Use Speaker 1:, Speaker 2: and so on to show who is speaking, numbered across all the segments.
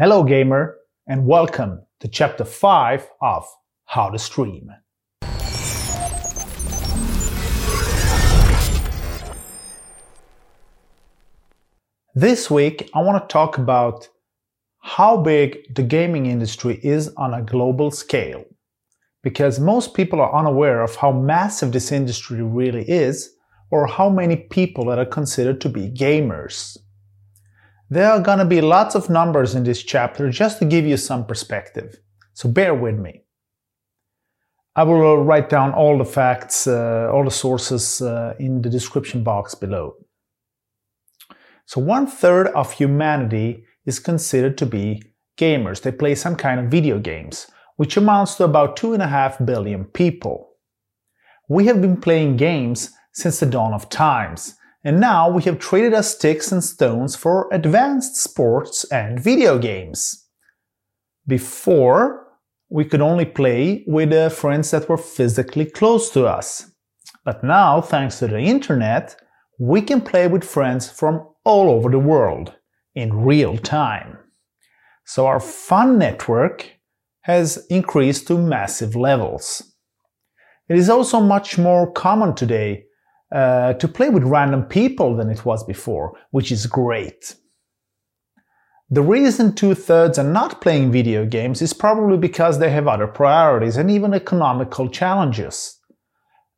Speaker 1: Hello, gamer, and welcome to chapter 5 of How to Stream. This week, I want to talk about how big the gaming industry is on a global scale. Because most people are unaware of how massive this industry really is, or how many people that are considered to be gamers. There are gonna be lots of numbers in this chapter just to give you some perspective, so bear with me. I will write down all the facts, uh, all the sources uh, in the description box below. So, one third of humanity is considered to be gamers. They play some kind of video games, which amounts to about 2.5 billion people. We have been playing games since the dawn of times, and now we have traded our sticks and stones for advanced sports and video games. Before, we could only play with uh, friends that were physically close to us. But now, thanks to the internet, we can play with friends from all over the world in real time. So our fun network has increased to massive levels. It is also much more common today uh, to play with random people than it was before, which is great. The reason two thirds are not playing video games is probably because they have other priorities and even economical challenges.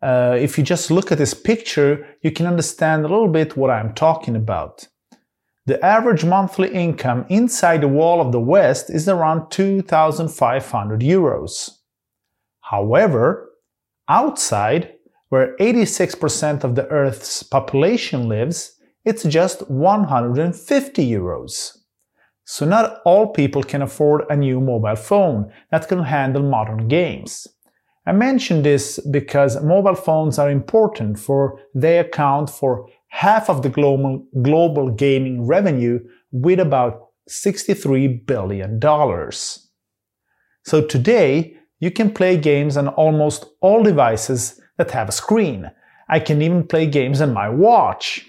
Speaker 1: Uh, if you just look at this picture, you can understand a little bit what I'm talking about. The average monthly income inside the wall of the West is around 2,500 euros. However, outside, where 86% of the Earth's population lives, it's just 150 euros. So not all people can afford a new mobile phone that can handle modern games. I mention this because mobile phones are important for they account for half of the global, global gaming revenue with about $63 billion. So today, you can play games on almost all devices that have a screen. I can even play games on my watch.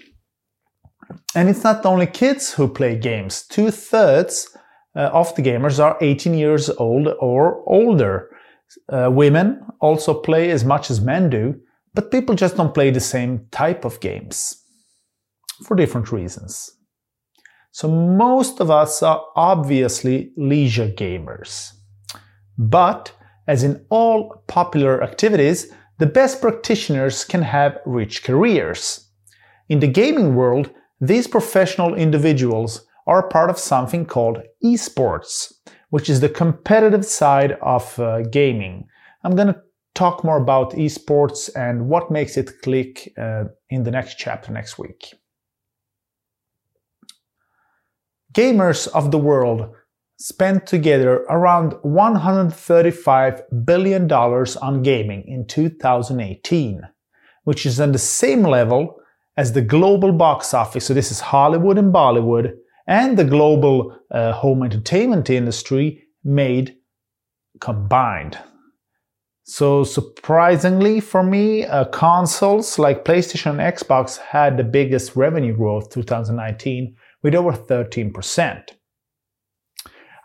Speaker 1: And it's not only kids who play games. Two thirds uh, of the gamers are 18 years old or older. Uh, women also play as much as men do, but people just don't play the same type of games for different reasons. So most of us are obviously leisure gamers. But as in all popular activities, the best practitioners can have rich careers. In the gaming world, these professional individuals are part of something called esports, which is the competitive side of uh, gaming. I'm going to talk more about esports and what makes it click uh, in the next chapter next week. Gamers of the world spent together around $135 billion on gaming in 2018, which is on the same level as the global box office, so this is Hollywood and Bollywood, and the global uh, home entertainment industry made combined. So, surprisingly for me, uh, consoles like PlayStation and Xbox had the biggest revenue growth 2019 with over 13%.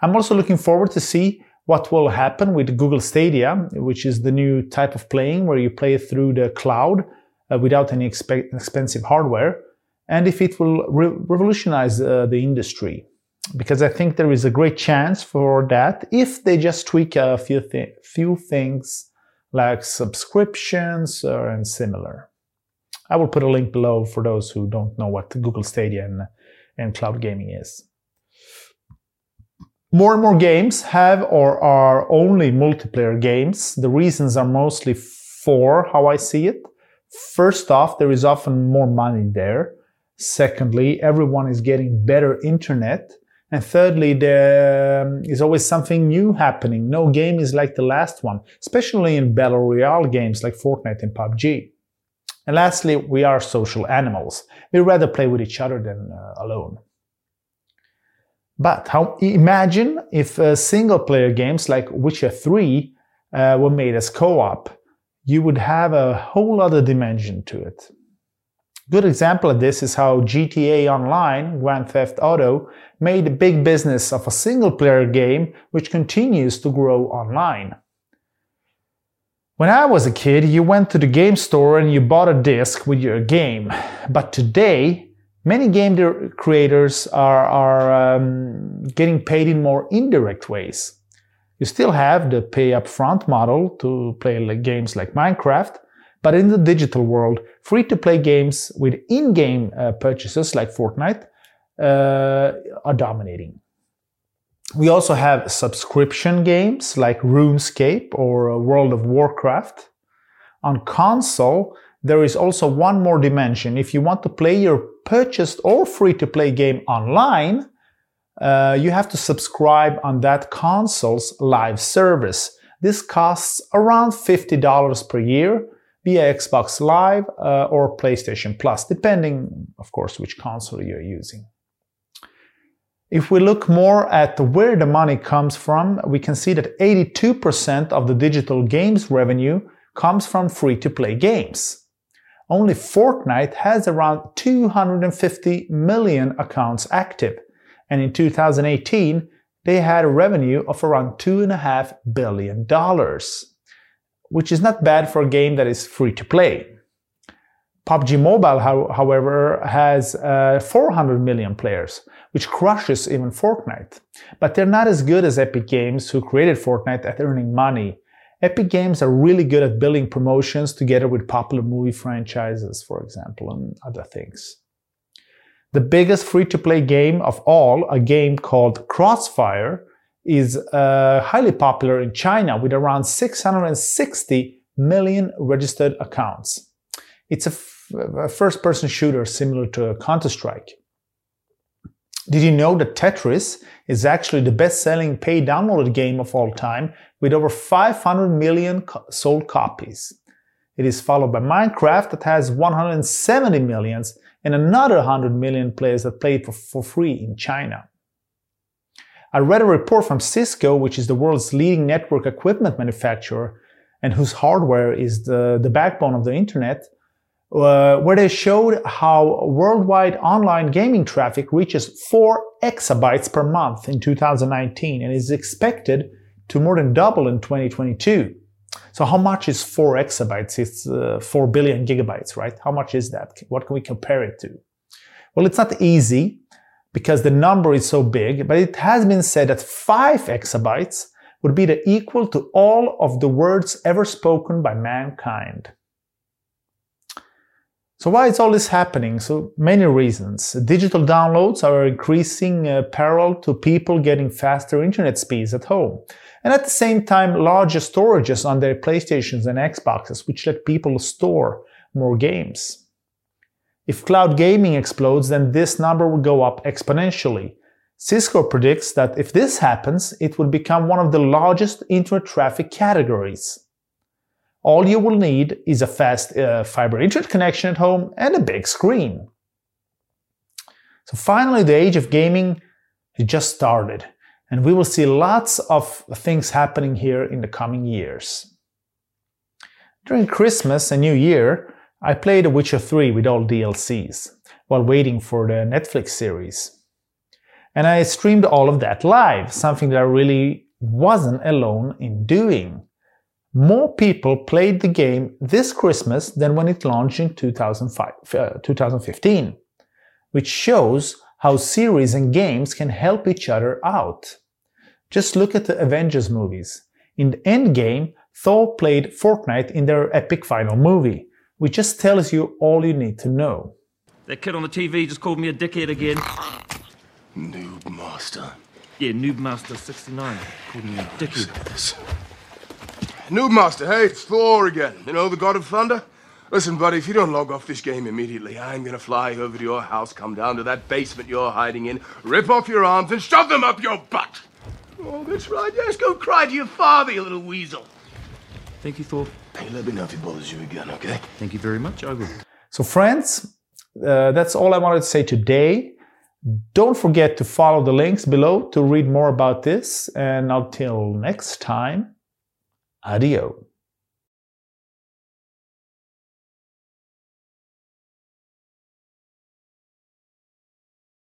Speaker 1: I'm also looking forward to see what will happen with Google Stadia, which is the new type of playing where you play through the cloud uh, without any expe- expensive hardware, and if it will re- revolutionize uh, the industry. Because I think there is a great chance for that if they just tweak a few, th- few things like subscriptions or, and similar. I will put a link below for those who don't know what Google Stadia and, and cloud gaming is. More and more games have or are only multiplayer games. The reasons are mostly four, how I see it. First off, there is often more money there. Secondly, everyone is getting better internet. And thirdly, there is always something new happening. No game is like the last one, especially in Battle Royale games like Fortnite and PUBG. And lastly, we are social animals. We rather play with each other than uh, alone. But how, imagine if uh, single player games like Witcher 3 uh, were made as co op you would have a whole other dimension to it. Good example of this is how GTA Online, Grand Theft Auto, made a big business of a single player game which continues to grow online. When I was a kid, you went to the game store and you bought a disc with your game. But today, many game creators are, are um, getting paid in more indirect ways. You still have the pay upfront model to play like games like Minecraft, but in the digital world, free to play games with in game uh, purchases like Fortnite uh, are dominating. We also have subscription games like RuneScape or uh, World of Warcraft. On console, there is also one more dimension. If you want to play your purchased or free to play game online, uh, you have to subscribe on that console's live service. This costs around $50 per year via Xbox Live uh, or PlayStation Plus, depending, of course, which console you're using. If we look more at where the money comes from, we can see that 82% of the digital games revenue comes from free to play games. Only Fortnite has around 250 million accounts active, and in 2018, they had a revenue of around $2.5 billion which is not bad for a game that is free to play. PUBG Mobile, however, has uh, 400 million players, which crushes even Fortnite. But they're not as good as Epic Games, who created Fortnite, at earning money. Epic Games are really good at building promotions together with popular movie franchises, for example, and other things. The biggest free to play game of all, a game called Crossfire, is uh, highly popular in China with around 660 million registered accounts. It's a, first person shooter similar to Counter Strike. Did you know that Tetris is actually the best selling paid downloaded game of all time with over 500 million co- sold copies? It is followed by Minecraft that has 170 millions and another 100 million players that play it for, for free in China. I read a report from Cisco, which is the world's leading network equipment manufacturer and whose hardware is the, the backbone of the internet, uh, where they showed how worldwide online gaming traffic reaches 4 exabytes per month in 2019 and is expected to more than double in 2022. So how much is 4 exabytes? It's uh, 4 billion gigabytes, right? How much is that? What can we compare it to? Well, it's not easy because the number is so big, but it has been said that 5 exabytes would be the equal to all of the words ever spoken by mankind. So why is all this happening? So many reasons. Digital downloads are increasing uh, parallel to people getting faster internet speeds at home. And at the same time, larger storages on their PlayStations and Xboxes, which let people store more games. If cloud gaming explodes, then this number will go up exponentially. Cisco predicts that if this happens, it will become one of the largest internet traffic categories. All you will need is a fast uh, fiber internet connection at home and a big screen. So finally, the age of gaming has just started, and we will see lots of things happening here in the coming years. During Christmas and New Year, I played The Witcher 3 with all DLCs while waiting for the Netflix series. And I streamed all of that live, something that I really wasn't alone in doing. More people played the game this Christmas than when it launched in 2005, uh, 2015, which shows how series and games can help each other out. Just look at the Avengers movies. In the Endgame, Thor played Fortnite in their epic final movie, which just tells you all you need to know.
Speaker 2: That kid on the TV just called me a dickhead again.
Speaker 3: Noob Master.
Speaker 2: Yeah, Noob Master 69 called me a dickhead.
Speaker 3: Noob Master, hey, it's Thor again. You know, the god of thunder? Listen, buddy, if you don't log off this game immediately, I'm gonna fly over to your house, come down to that basement you're hiding in, rip off your arms, and shove them up your butt! Oh, that's right, yes, go cry to your father, you little weasel.
Speaker 2: Thank you, Thor.
Speaker 3: Hey, let me know if he bothers you again, okay?
Speaker 2: Thank you very much. I will.
Speaker 1: So, friends, uh, that's all I wanted to say today. Don't forget to follow the links below to read more about this. And until next time, adios.